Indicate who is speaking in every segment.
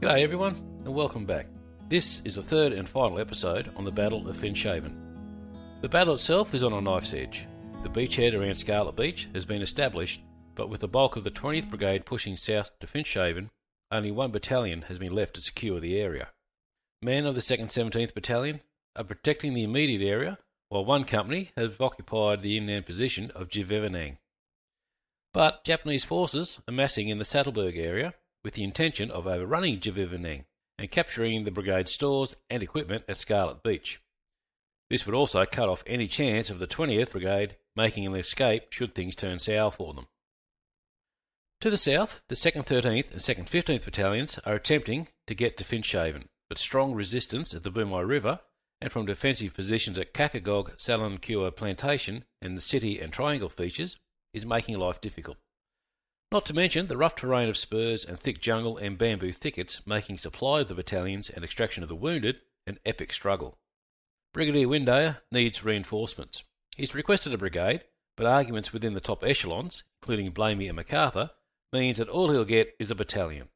Speaker 1: G'day everyone, and welcome back. This is the third and final episode on the Battle of Finschhafen. The battle itself is on a knife's edge. The beachhead around Scarlet Beach has been established but with the bulk of the 20th Brigade pushing south to Finschhafen, only one battalion has been left to secure the area. Men of the 2nd 17th Battalion are protecting the immediate area, while one company has occupied the inland position of Jivevaneng. But Japanese forces are massing in the Sattelberg area with the intention of overrunning Jivevaneng and capturing the brigade's stores and equipment at Scarlet Beach. This would also cut off any chance of the 20th Brigade making an escape should things turn sour for them. To the south, the 2nd 13th and 2nd 15th Battalions are attempting to get to Finschhafen, but strong resistance at the Bumi River and from defensive positions at Kakagog, Salankaua Plantation and the city and triangle features is making life difficult. Not to mention the rough terrain of spurs and thick jungle and bamboo thickets making supply of the battalions and extraction of the wounded an epic struggle. Brigadier Windeyer needs reinforcements. He's requested a brigade, but arguments within the top echelons, including Blamey and MacArthur, means that all he'll get is a battalion.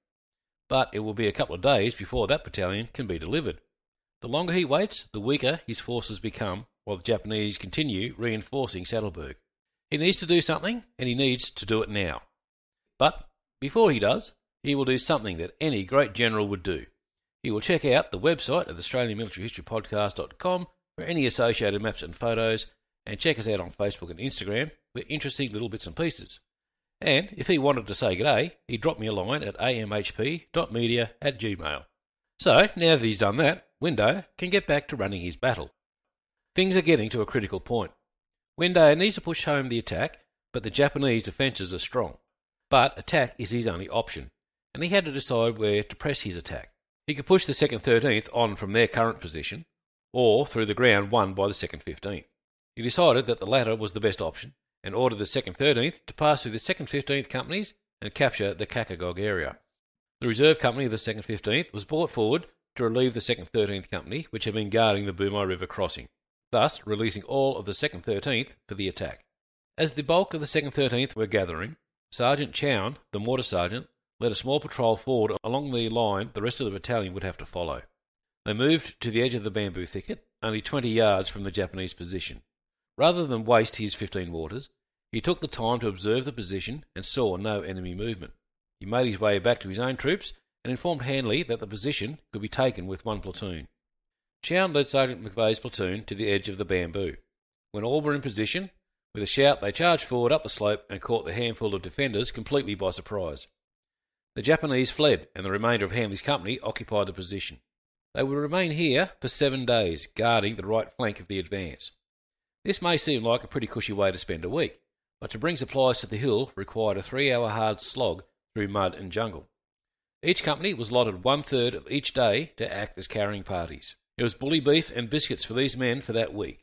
Speaker 1: But it will be a couple of days before that battalion can be delivered. The longer he waits, the weaker his forces become, while the Japanese continue reinforcing Sattelberg. He needs to do something, and he needs to do it now. But before he does, he will do something that any great general would do. He will check out the website at AustralianMilitaryHistoryPodcast.com for any associated maps and photos, and check us out on Facebook and Instagram for interesting little bits and pieces. And if he wanted to say g'day, he'd drop me a line at amhp.media at gmail. So, now that he's done that, Windeyer can get back to running his battle. Things are getting to a critical point. Windeyer needs to push home the attack, but the Japanese defences are strong. But attack is his only option, and he had to decide where to press his attack. He could push the 2nd 13th on from their current position, or through the ground won by the 2nd 15th. He decided that the latter was the best option, and ordered the 2nd 13th to pass through the 2nd 15th companies and capture the Kakagog area. The reserve company of the 2nd 15th was brought forward to relieve the 2nd 13th Company, which had been guarding the Bumi River crossing, thus releasing all of the 2nd 13th for the attack. As the bulk of the 2nd 13th were gathering, Sergeant Chown, the mortar sergeant, led a small patrol forward along the line the rest of the battalion would have to follow. They moved to the edge of the bamboo thicket, only 20 yards from the Japanese position. Rather than waste his 15 mortars, he took the time to observe the position and saw no enemy movement. He made his way back to his own troops and informed Hanley that the position could be taken with one platoon. Chown led Sergeant McVeigh's platoon to the edge of the bamboo. When all were in position, with a shout they charged forward up the slope and caught the handful of defenders completely by surprise. The Japanese fled, and the remainder of Hamley's company occupied the position. They would remain here for seven days, guarding the right flank of the advance. This may seem like a pretty cushy way to spend a week, but to bring supplies to the hill required a three hour hard slog through mud and jungle. Each company was allotted one third of each day to act as carrying parties. It was bully beef and biscuits for these men for that week.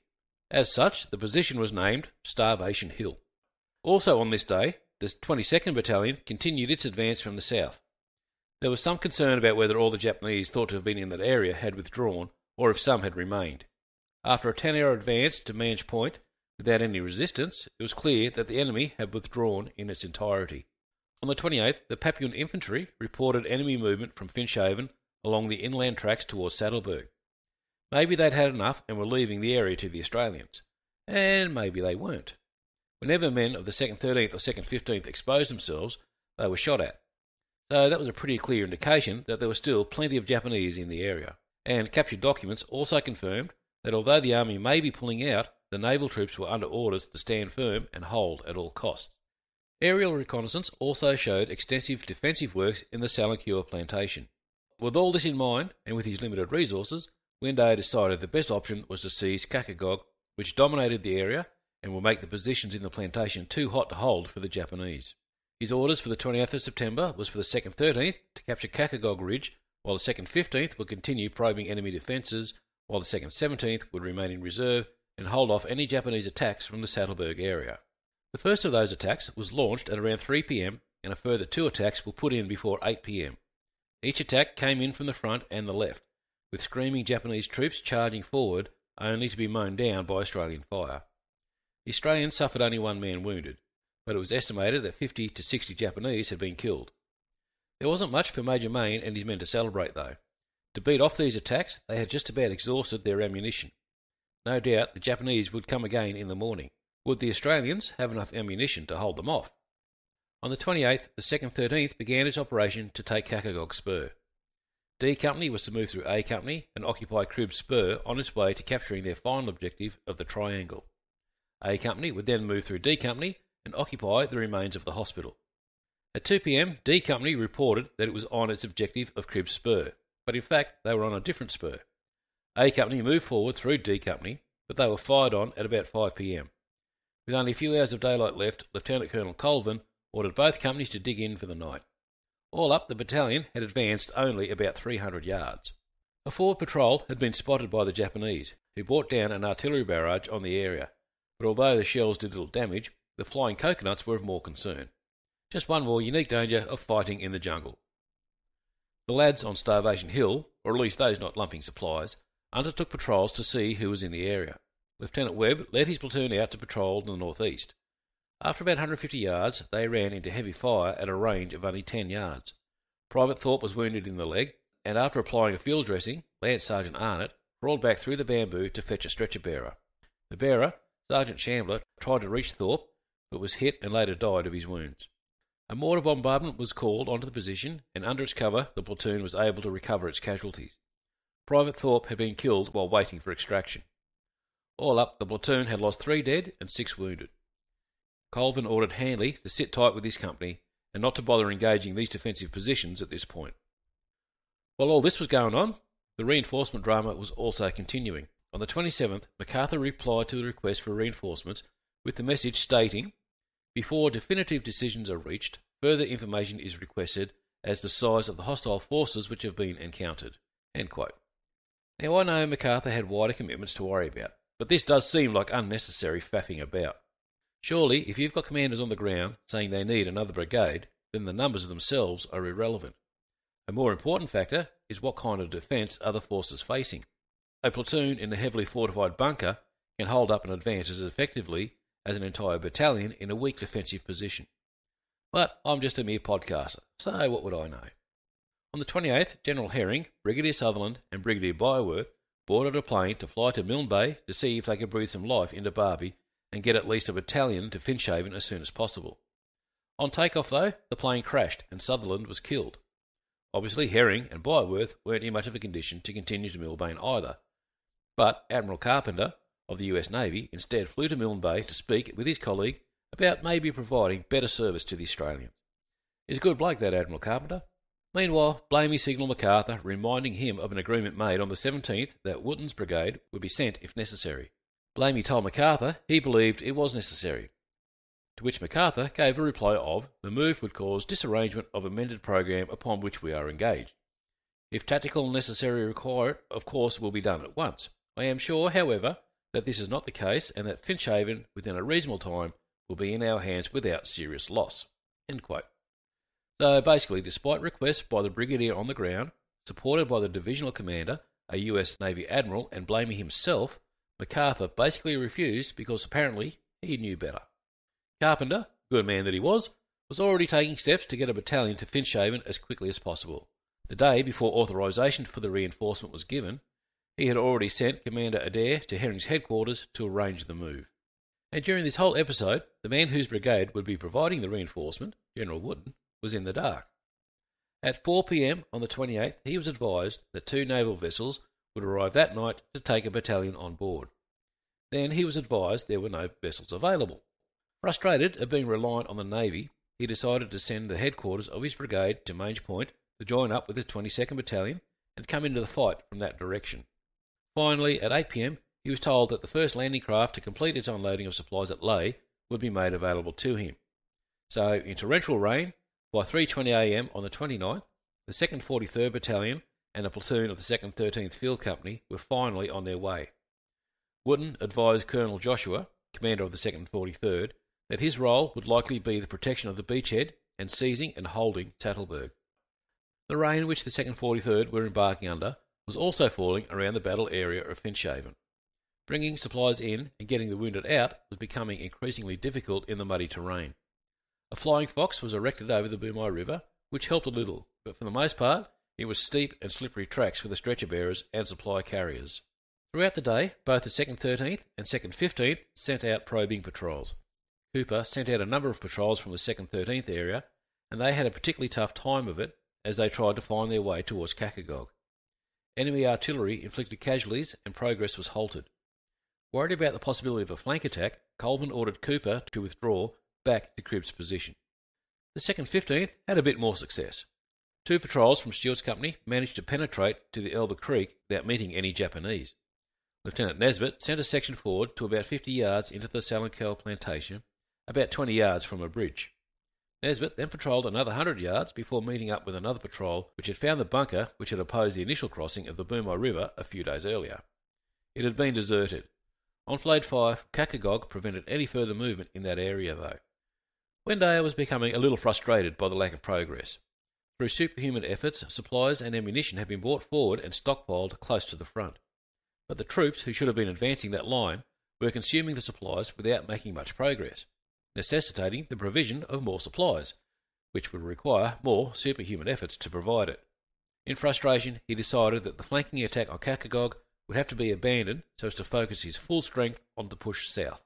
Speaker 1: As such, the position was named Starvation Hill. Also on this day, the 22nd Battalion continued its advance from the south. There was some concern about whether all the Japanese thought to have been in that area had withdrawn, or if some had remained. After a 10 hour advance to Mange Point without any resistance, it was clear that the enemy had withdrawn in its entirety. On the 28th, the Papuan infantry reported enemy movement from Finschhafen along the inland tracks towards Sattelberg. Maybe they'd had enough and were leaving the area to the Australians. And maybe they weren't. Whenever men of the 2nd 13th or 2nd 15th exposed themselves, they were shot at. So that was a pretty clear indication that there were still plenty of Japanese in the area. And captured documents also confirmed that although the army may be pulling out, the naval troops were under orders to stand firm and hold at all costs. Aerial reconnaissance also showed extensive defensive works in the Salankaua plantation. With all this in mind, and with his limited resources, Windeyer decided the best option was to seize Kakagog, which dominated the area and will make the positions in the plantation too hot to hold for the Japanese. His orders for the 20th of September was for the 2nd 13th to capture Kakagog Ridge, while the 2nd 15th would continue probing enemy defences, while the 2nd 17th would remain in reserve and hold off any Japanese attacks from the Sattelberg area. The first of those attacks was launched at around 3 pm, and a further two attacks were put in before 8 pm. Each attack came in from the front and the left, with screaming Japanese troops charging forward only to be mown down by Australian fire. The Australians suffered only one man wounded, but it was estimated that 50 to 60 Japanese had been killed. There wasn't much for Major Mayne and his men to celebrate, though. To beat off these attacks, they had just about exhausted their ammunition. No doubt the Japanese would come again in the morning. Would the Australians have enough ammunition to hold them off? On the 28th, the 2nd 13th began its operation to take Kakagog Spur. D Company was to move through A Company and occupy Cribb's Spur on its way to capturing their final objective of the Triangle. A Company would then move through D Company and occupy the remains of the hospital. At 2 pm, D Company reported that it was on its objective of Cribb's Spur, but in fact they were on a different spur. A Company moved forward through D Company, but they were fired on at about 5 pm. With only a few hours of daylight left, Lieutenant Colonel Colvin ordered both companies to dig in for the night. All up, the battalion had advanced only about 300 yards. A forward patrol had been spotted by the Japanese, who brought down an artillery barrage on the area, but although the shells did little damage, the flying coconuts were of more concern. Just one more unique danger of fighting in the jungle. The lads on Starvation Hill, or at least those not lumping supplies, undertook patrols to see who was in the area. Lieutenant Webb led his platoon out to patrol to the northeast. After about 150 yards, they ran into heavy fire at a range of only 10 yards. Private Thorpe was wounded in the leg, and after applying a field dressing, Lance Sergeant Arnott crawled back through the bamboo to fetch a stretcher bearer. The bearer, Sergeant Shambler, tried to reach Thorpe, but was hit and later died of his wounds. A mortar bombardment was called onto the position, and under its cover the platoon was able to recover its casualties. Private Thorpe had been killed while waiting for extraction. All up, the platoon had lost three dead and six wounded. Colvin ordered Hanley to sit tight with his company and not to bother engaging these defensive positions at this point. While all this was going on, the reinforcement drama was also continuing. On the 27th, MacArthur replied to the request for reinforcements with the message stating, Before definitive decisions are reached, further information is requested as to the size of the hostile forces which have been encountered. Now, I know MacArthur had wider commitments to worry about, but this does seem like unnecessary faffing about. Surely, if you've got commanders on the ground saying they need another brigade, then the numbers themselves are irrelevant. A more important factor is what kind of defence are the forces facing. A platoon in a heavily fortified bunker can hold up an advance as effectively as an entire battalion in a weak defensive position. But I'm just a mere podcaster, so what would I know? On the 28th, General Herring, Brigadier Sutherland, and Brigadier Byworth boarded a plane to fly to Milne Bay to see if they could breathe some life into Barbey and get at least a battalion to Finschhafen as soon as possible. On takeoff, though, the plane crashed and Sutherland was killed. Obviously, Herring and Byworth weren't in much of a condition to continue to Milne Bay either, but Admiral Carpenter of the US Navy instead flew to Milne Bay to speak with his colleague about maybe providing better service to the Australians. He's a good bloke, that Admiral Carpenter. Meanwhile, Blamey signalled MacArthur, reminding him of an agreement made on the 17th that Wootton's brigade would be sent if necessary. Blamey told MacArthur he believed it was necessary. To which MacArthur gave a reply of, the move would cause disarrangement of amended program upon which we are engaged. If tactical and necessary require it, of course will be done at once. I am sure, however, that this is not the case and that Finschhafen, within a reasonable time, will be in our hands without serious loss. So basically, despite requests by the brigadier on the ground, supported by the divisional commander, a US Navy admiral, and Blamey himself, MacArthur basically refused because apparently he knew better. Carpenter, good man that he was, was already taking steps to get a battalion to Finschhafen as quickly as possible. The day before authorisation for the reinforcement was given, he had already sent Commander Adair to Herring's headquarters to arrange the move. And during this whole episode, the man whose brigade would be providing the reinforcement, General Wootton, was in the dark. At 4 pm on the 28th, he was advised that two naval vessels would arrive that night to take a battalion on board. Then he was advised there were no vessels available. Frustrated at being reliant on the Navy, he decided to send the headquarters of his brigade to Mange Point to join up with the 22nd Battalion and come into the fight from that direction. Finally, at 8 pm, he was told that the first landing craft to complete its unloading of supplies at Lae would be made available to him. So, in torrential rain, by 3.20am on the 29th, the 2nd 43rd Battalion and a platoon of the 2nd 13th Field Company were finally on their way. Wootton advised Colonel Joshua, commander of the 2nd 43rd, that his role would likely be the protection of the beachhead and seizing and holding Sattelberg. The rain which the 2nd 43rd were embarking under was also falling around the battle area of Finschhafen. Bringing supplies in and getting the wounded out was becoming increasingly difficult in the muddy terrain. A flying fox was erected over the Bumi River, which helped a little, but for the most part it was steep and slippery tracks for the stretcher bearers and supply carriers. Throughout the day, both the 2nd 13th and 2nd 15th sent out probing patrols. Cooper sent out a number of patrols from the 2nd 13th area, and they had a particularly tough time of it as they tried to find their way towards Kakagog. Enemy artillery inflicted casualties and progress was halted. Worried about the possibility of a flank attack, Colvin ordered Cooper to withdraw back to Cribb's position. The 2nd 15th had a bit more success. Two patrols from Stewart's company managed to penetrate to the Elba Creek without meeting any Japanese. Lieutenant Nesbitt sent a section forward to about 50 yards into the Salankaua plantation, about 20 yards from a bridge. Nesbitt then patrolled another 100 yards before meeting up with another patrol which had found the bunker which had opposed the initial crossing of the Bumi River a few days earlier. It had been deserted. Enfilade fire from Kakagog prevented any further movement in that area, though. Windeyer was becoming a little frustrated by the lack of progress. Through superhuman efforts, supplies and ammunition had been brought forward and stockpiled close to the front. But the troops who should have been advancing that line were consuming the supplies without making much progress, necessitating the provision of more supplies, which would require more superhuman efforts to provide it. In frustration, he decided that the flanking attack on Kakagog would have to be abandoned so as to focus his full strength on the push south.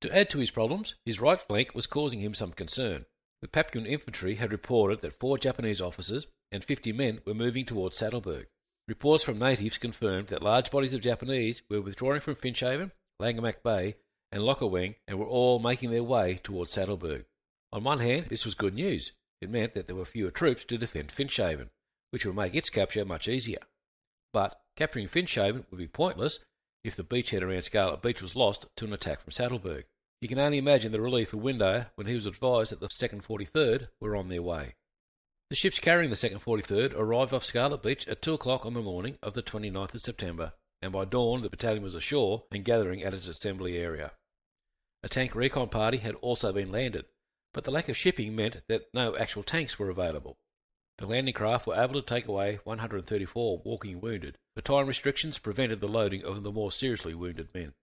Speaker 1: To add to his problems, his right flank was causing him some concern. The Papuan infantry had reported that four Japanese officers and 50 men were moving towards Sattelberg. Reports from natives confirmed that large bodies of Japanese were withdrawing from Finschhafen, Langemak Bay, and Lochaweng and were all making their way towards Sattelberg. On one hand, this was good news. It meant that there were fewer troops to defend Finschhafen, which would make its capture much easier. But capturing Finschhafen would be pointless if the beachhead around Scarlet Beach was lost to an attack from Sattelberg. You can only imagine the relief of Windeyer when he was advised that the 2nd 43rd were on their way. The ships carrying the 2nd 43rd arrived off Scarlet Beach at 2 o'clock on the morning of the 29th of September, and by dawn the battalion was ashore and gathering at its assembly area. A tank recon party had also been landed, but the lack of shipping meant that no actual tanks were available. The landing craft were able to take away 134 walking wounded, but time restrictions prevented the loading of the more seriously wounded men.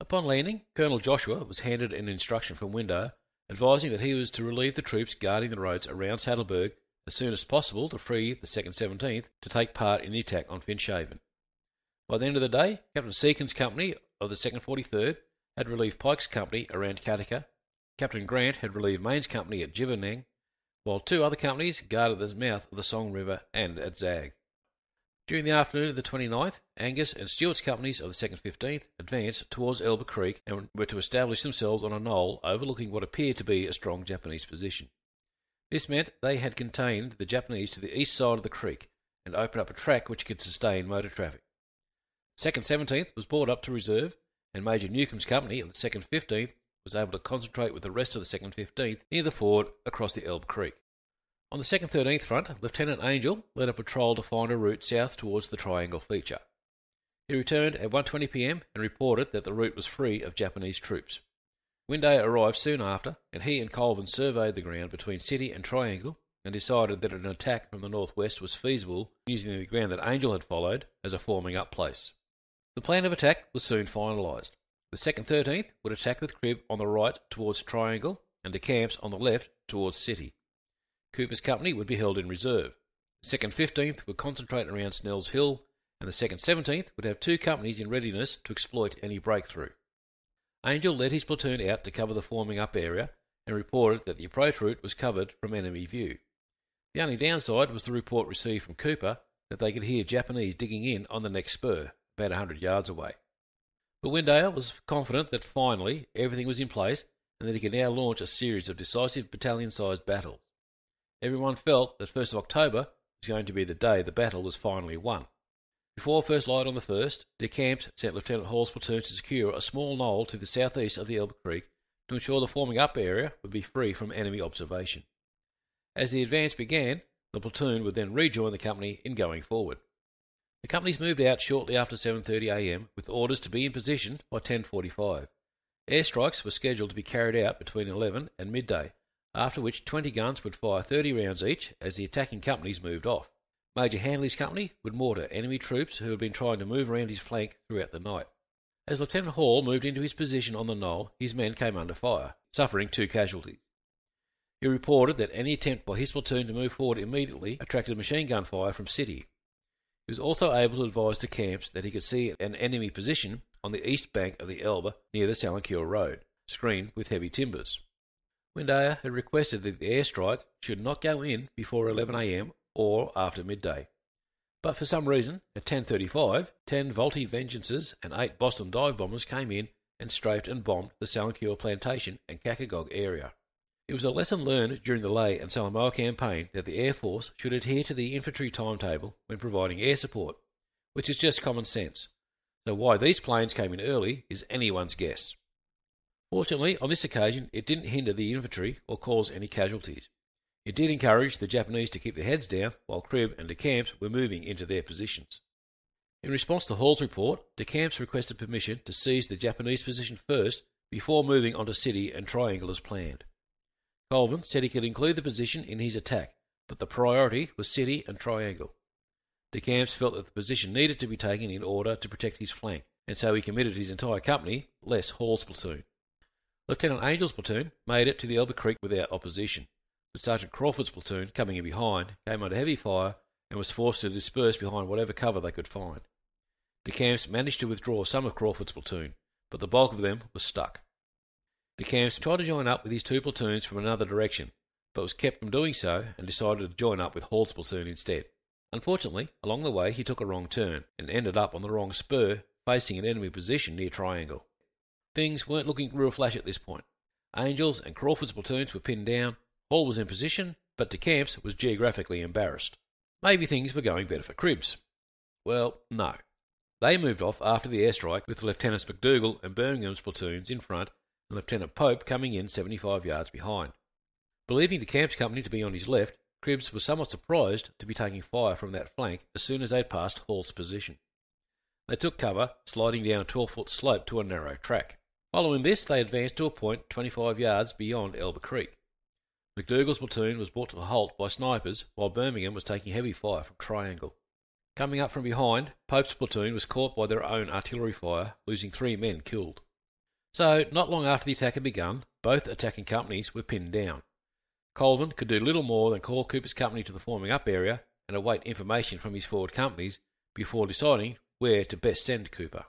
Speaker 1: Upon landing, Colonel Joshua was handed an instruction from Windeyer advising that he was to relieve the troops guarding the roads around Sattelberg as soon as possible to free the 2nd 17th to take part in the attack on Finschhafen. By the end of the day, Captain Seacon's company of the 2nd 43rd had relieved Pike's company around Katika, Captain Grant had relieved Main's company at Giverning, while two other companies guarded the mouth of the Song River and at Zag. During the afternoon of the 29th, Angus and Stewart's companies of the 2nd 15th advanced towards Elba Creek and were to establish themselves on a knoll overlooking what appeared to be a strong Japanese position. This meant they had contained the Japanese to the east side of the creek and opened up a track which could sustain motor traffic. The 2nd 17th was brought up to reserve, and Major Newcomb's company of the 2nd 15th was able to concentrate with the rest of the 2nd 15th near the ford across the Elbe Creek. On the 2nd 13th front, Lieutenant Angel led a patrol to find a route south towards the Triangle feature. He returned at 1.20 pm and reported that the route was free of Japanese troops. Windeyer arrived soon after, and he and Colvin surveyed the ground between City and Triangle and decided that an attack from the northwest was feasible using the ground that Angel had followed as a forming up place. The plan of attack was soon finalised. The 2nd 13th would attack with Cribb on the right towards Triangle and the camps on the left towards City. Cooper's company would be held in reserve. The 2nd 15th would concentrate around Snell's Hill, and the 2nd 17th would have two companies in readiness to exploit any breakthrough. Angel led his platoon out to cover the forming up area and reported that the approach route was covered from enemy view. The only downside was the report received from Cooper that they could hear Japanese digging in on the next spur, about a hundred yards away. But Windeyer was confident that finally everything was in place and that he could now launch a series of decisive battalion sized battles. Everyone felt that 1st of October was going to be the day the battle was finally won. Before first light on the 1st, De Camps sent Lieutenant Hall's platoon to secure a small knoll to the southeast of the Elbe Creek to ensure the forming up area would be free from enemy observation. As the advance began, the platoon would then rejoin the company in going forward. The companies moved out shortly after 7:30 a.m. with orders to be in position by 10:45. Airstrikes were scheduled to be carried out between 11 and midday, after which 20 guns would fire 30 rounds each as the attacking companies moved off. Major Handley's company would mortar enemy troops who had been trying to move around his flank throughout the night. As Lieutenant Hall moved into his position on the knoll, his men came under fire, suffering two casualties. He reported that any attempt by his platoon to move forward immediately attracted machine gun fire from City. He was also able to advise De Camps that he could see an enemy position on the east bank of the Elbe near the Salankaua Road, screened with heavy timbers. Windeyer had requested that the airstrike should not go in before 11am or after midday. But for some reason, at 10.35, 10 Vultee Vengeances and 8 Boston dive bombers came in and strafed and bombed the Salankaua Plantation and Kakagog area. It was a lesson learned during the Lae and Salamaua campaign that the Air Force should adhere to the infantry timetable when providing air support, which is just common sense. So why these planes came in early is anyone's guess. Fortunately, on this occasion, it didn't hinder the infantry or cause any casualties. It did encourage the Japanese to keep their heads down while Cribb and De Camps were moving into their positions. In response to Hall's report, De Camps requested permission to seize the Japanese position first before moving onto City and Triangle as planned. Colvin said he could include the position in his attack, but the priority was City and Triangle. De Camps felt that the position needed to be taken in order to protect his flank, and so he committed his entire company, less Hall's platoon. Lieutenant Angel's platoon made it to the Elbe Creek without opposition but Sergeant Crawford's platoon, coming in behind, came under heavy fire and was forced to disperse behind whatever cover they could find. De Camps managed to withdraw some of Crawford's platoon, but the bulk of them was stuck. De Camps tried to join up with his two platoons from another direction, but was kept from doing so and decided to join up with Hall's platoon instead. Unfortunately, along the way he took a wrong turn and ended up on the wrong spur, facing an enemy position near Triangle. Things weren't looking real flash at this point. Angel's and Crawford's platoons were pinned down, Hall was in position, but De Camps was geographically embarrassed. Maybe things were going better for Cribbs. Well, no. They moved off after the airstrike with Lieutenants McDougall and Birmingham's platoons in front and Lieutenant Pope coming in 75 yards behind. Believing De Camp's company to be on his left, Cribbs was somewhat surprised to be taking fire from that flank as soon as they'd passed Hall's position. They took cover, sliding down a 12 foot slope to a narrow track. Following this, they advanced to a point 25 yards beyond Elbe Creek. McDougall's platoon was brought to a halt by snipers while Birmingham was taking heavy fire from Triangle. Coming up from behind, Pope's platoon was caught by their own artillery fire, losing three men killed. So, not long after the attack had begun, both attacking companies were pinned down. Colvin could do little more than call Cooper's company to the forming up area and await information from his forward companies before deciding where to best send Cooper.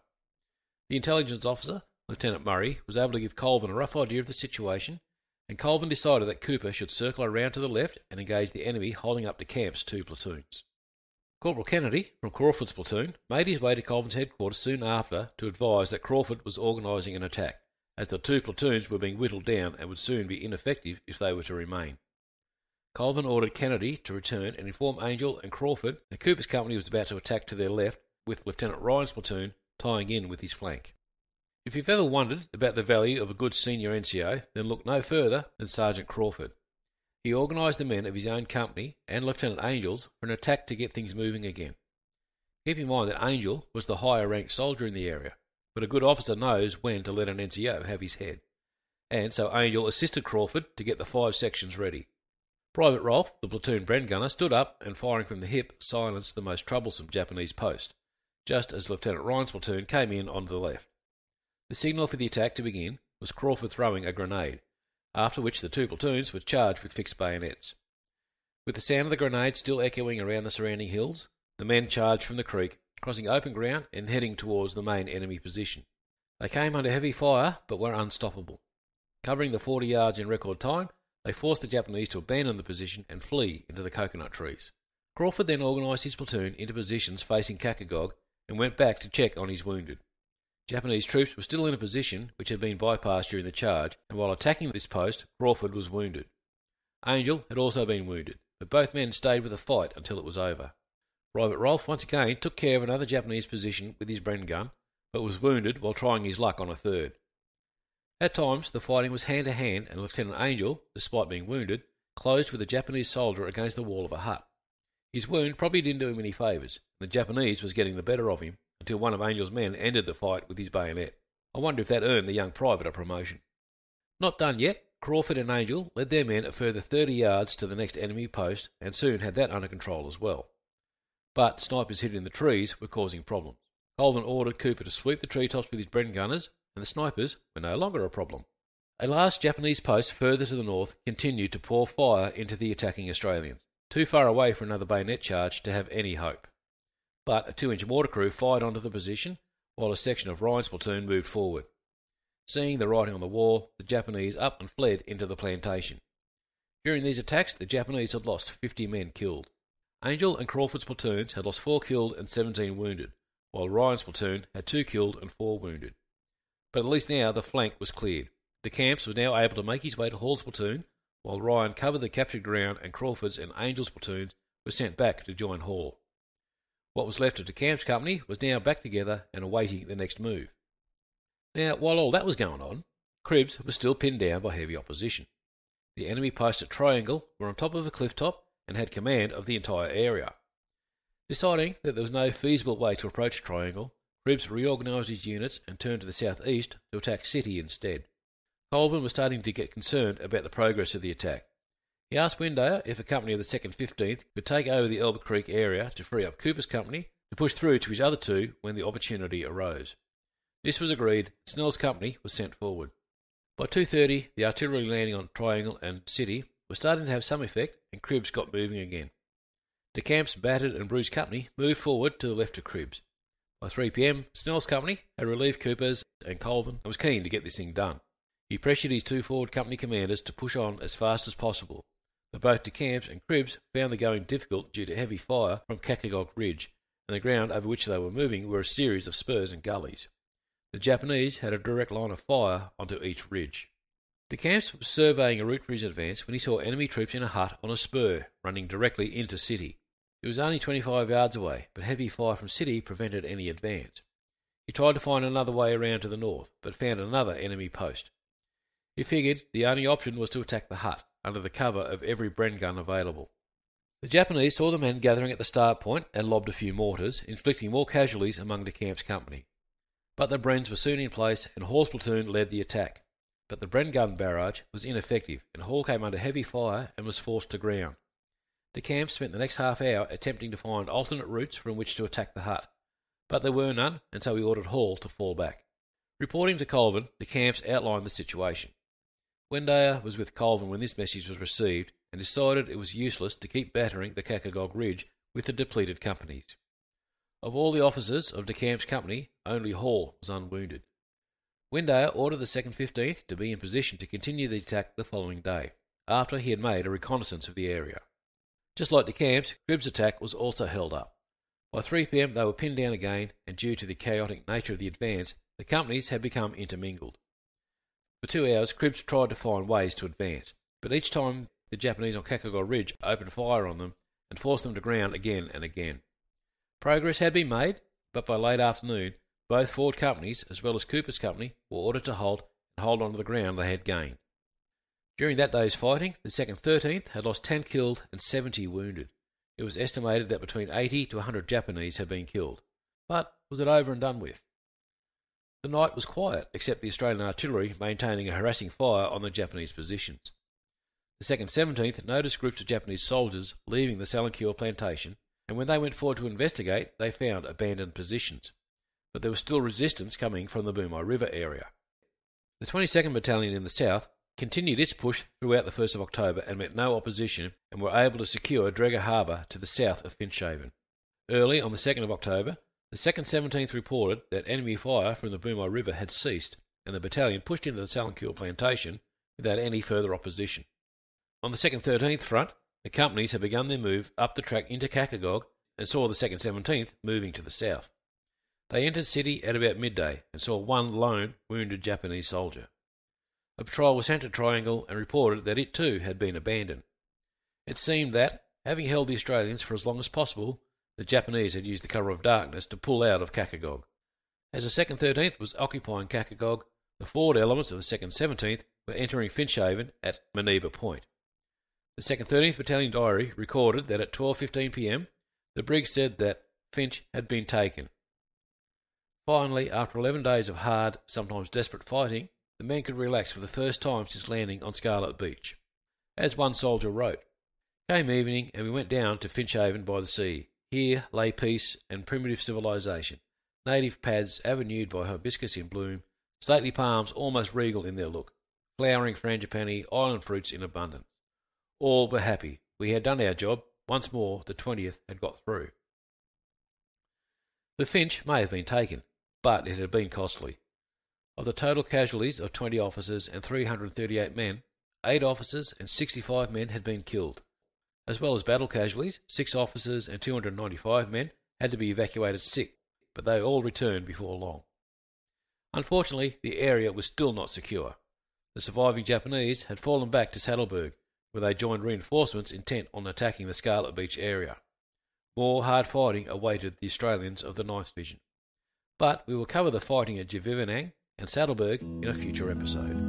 Speaker 1: The intelligence officer, Lieutenant Murray, was able to give Colvin a rough idea of the situation and Colvin decided that Cooper should circle around to the left and engage the enemy holding up De Camp's two platoons. Corporal Kennedy, from Crawford's platoon, made his way to Colvin's headquarters soon after to advise that Crawford was organising an attack, as the two platoons were being whittled down and would soon be ineffective if they were to remain. Colvin ordered Kennedy to return and inform Angel and Crawford that Cooper's company was about to attack to their left, with Lieutenant Ryan's platoon tying in with his flank. If you've ever wondered about the value of a good senior NCO, then look no further than Sergeant Crawford. He organised the men of his own company and Lieutenant Angel's for an attack to get things moving again. Keep in mind that Angel was the higher ranked soldier in the area, but a good officer knows when to let an NCO have his head. And so Angel assisted Crawford to get the five sections ready. Private Rolfe, the platoon Bren gunner, stood up and firing from the hip silenced the most troublesome Japanese post, just as Lieutenant Ryan's platoon came in on the left. The signal for the attack to begin was Crawford throwing a grenade, after which the two platoons were charged with fixed bayonets. With the sound of the grenade still echoing around the surrounding hills, the men charged from the creek, crossing open ground and heading towards the main enemy position. They came under heavy fire, but were unstoppable. Covering the 40 yards in record time, they forced the Japanese to abandon the position and flee into the coconut trees. Crawford then organised his platoon into positions facing Kakagog and went back to check on his wounded. Japanese troops were still in a position which had been bypassed during the charge, and while attacking this post, Crawford was wounded. Angel had also been wounded, but both men stayed with the fight until it was over. Private Rolfe once again took care of another Japanese position with his Bren gun, but was wounded while trying his luck on a third. At times, the fighting was hand to hand, and Lieutenant Angel, despite being wounded, closed with a Japanese soldier against the wall of a hut. His wound probably didn't do him any favours. And the Japanese was getting the better of him until one of Angel's men ended the fight with his bayonet. I wonder if that earned the young private a promotion. Not done yet, Crawford and Angel led their men a further 30 yards to the next enemy post and soon had that under control as well. But snipers hidden in the trees were causing problems. Colvin ordered Cooper to sweep the treetops with his Bren gunners, and the snipers were no longer a problem. A last Japanese post further to the north continued to pour fire into the attacking Australians, too far away for another bayonet charge to have any hope. But a two inch mortar crew fired onto the position while a section of Ryan's platoon moved forward. Seeing the writing on the wall, the Japanese up and fled into the plantation. During these attacks, the Japanese had lost 50 men killed. Angel and Crawford's platoons had lost 4 killed and 17 wounded, while Ryan's platoon had 2 killed and 4 wounded. But at least now the flank was cleared. De Camps was now able to make his way to Hall's platoon, while Ryan covered the captured ground and Crawford's and Angel's platoons were sent back to join Hall. What was left of De Camp's company was now back together and awaiting the next move. Now, while all that was going on, Cribbs was still pinned down by heavy opposition. The enemy posts at Triangle were on top of a cliff top and had command of the entire area. Deciding that there was no feasible way to approach Triangle, Cribbs reorganised his units and turned to the southeast to attack City instead. Colvin was starting to get concerned about the progress of the attack. He asked Windeyer if a company of the 2nd 15th could take over the Elba Creek area to free up Cooper's company to push through to his other two when the opportunity arose. This was agreed. Snell's company was sent forward. By 2.30, the artillery landing on Triangle and City was starting to have some effect, and Cribbs got moving again. De Camp's battered and bruised company moved forward to the left of Cribbs. By 3 p.m., Snell's company had relieved Cooper's and Colvin and was keen to get this thing done. He pressured his two forward company commanders to push on as fast as possible, but both De Camps and Cribbs found the going difficult due to heavy fire from Kakagog Ridge, and the ground over which they were moving were a series of spurs and gullies. The Japanese had a direct line of fire onto each ridge. De Camps was surveying a route for his advance when he saw enemy troops in a hut on a spur running directly into City. It was only 25 yards away, but heavy fire from City prevented any advance. He tried to find another way around to the north, but found another enemy post. He figured the only option was to attack the hut, under the cover of every Bren gun available. The Japanese saw the men gathering at the start point and lobbed a few mortars, inflicting more casualties among the Camp's company. But the Brens were soon in place, and Hall's platoon led the attack. But the Bren gun barrage was ineffective, and Hall came under heavy fire and was forced to ground. The Camp spent the next half hour attempting to find alternate routes from which to attack the hut, but there were none, and so he ordered Hall to fall back. Reporting to Colvin, the Camps outlined the situation. Windeyer was with Colvin when this message was received, and decided it was useless to keep battering the Kakagog Ridge with the depleted companies. Of all the officers of De Camp's company, only Hall was unwounded. Windeyer ordered the 2nd 15th to be in position to continue the attack the following day, after he had made a reconnaissance of the area. Just like De Camp's, Cribb's attack was also held up. By 3 pm they were pinned down again, and due to the chaotic nature of the advance, the companies had become intermingled. For two hours, Cribbs tried to find ways to advance, but each time the Japanese on Kakagog Ridge opened fire on them and forced them to ground again and again. Progress had been made, but by late afternoon, both Ford companies, as well as Cooper's company, were ordered to halt and hold on to the ground they had gained. During that day's fighting, the 2nd 13th had lost 10 killed and 70 wounded. It was estimated that between 80 to 100 Japanese had been killed. But was it over and done with? The night was quiet, except the Australian artillery maintaining a harassing fire on the Japanese positions. The 2nd 17th noticed groups of Japanese soldiers leaving the Salankaua plantation and when they went forward to investigate, they found abandoned positions. But there was still resistance coming from the Bumi River area. The 22nd Battalion in the south continued its push throughout the 1st of October and met no opposition and were able to secure Dreger Harbour to the south of Finschhafen. Early on the 2nd of October, the 2nd 17th reported that enemy fire from the Bumi River had ceased and the battalion pushed into the Salankaua plantation without any further opposition. On the 2nd 13th front, the companies had begun their move up the track into Kakagog and saw the 2nd 17th moving to the south. They entered city at about midday and saw one lone wounded Japanese soldier. A patrol was sent to Triangle and reported that it too had been abandoned. It seemed that, having held the Australians for as long as possible, the Japanese had used the cover of darkness to pull out of Kakagog. As the 2nd 13th was occupying Kakagog, the forward elements of the 2nd 17th were entering Finschhafen at Maneba Point. The 2nd 13th Battalion diary recorded that at 12.15 pm, the brig said that Finch had been taken. Finally, after 11 days of hard, sometimes desperate fighting, the men could relax for the first time since landing on Scarlet Beach. As one soldier wrote, Came evening, and we went down to Finschhafen by the sea. Here lay peace and primitive civilization, native pads avenued by hibiscus in bloom, stately palms almost regal in their look, flowering frangipani, island fruits in abundance. All were happy. We had done our job. Once more, the 20th had got through. The Finch may have been taken, but it had been costly. Of the total casualties of 20 officers and 338 men, 8 officers and 65 men had been killed. As well as battle casualties, 6 officers and 295 men had to be evacuated sick, but they all returned before long. Unfortunately, the area was still not secure. The surviving Japanese had fallen back to Sattelberg, where they joined reinforcements intent on attacking the Scarlet Beach area. More hard fighting awaited the Australians of the 9th Division. But we will cover the fighting at Jivevaneng and Sattelberg in a future episode.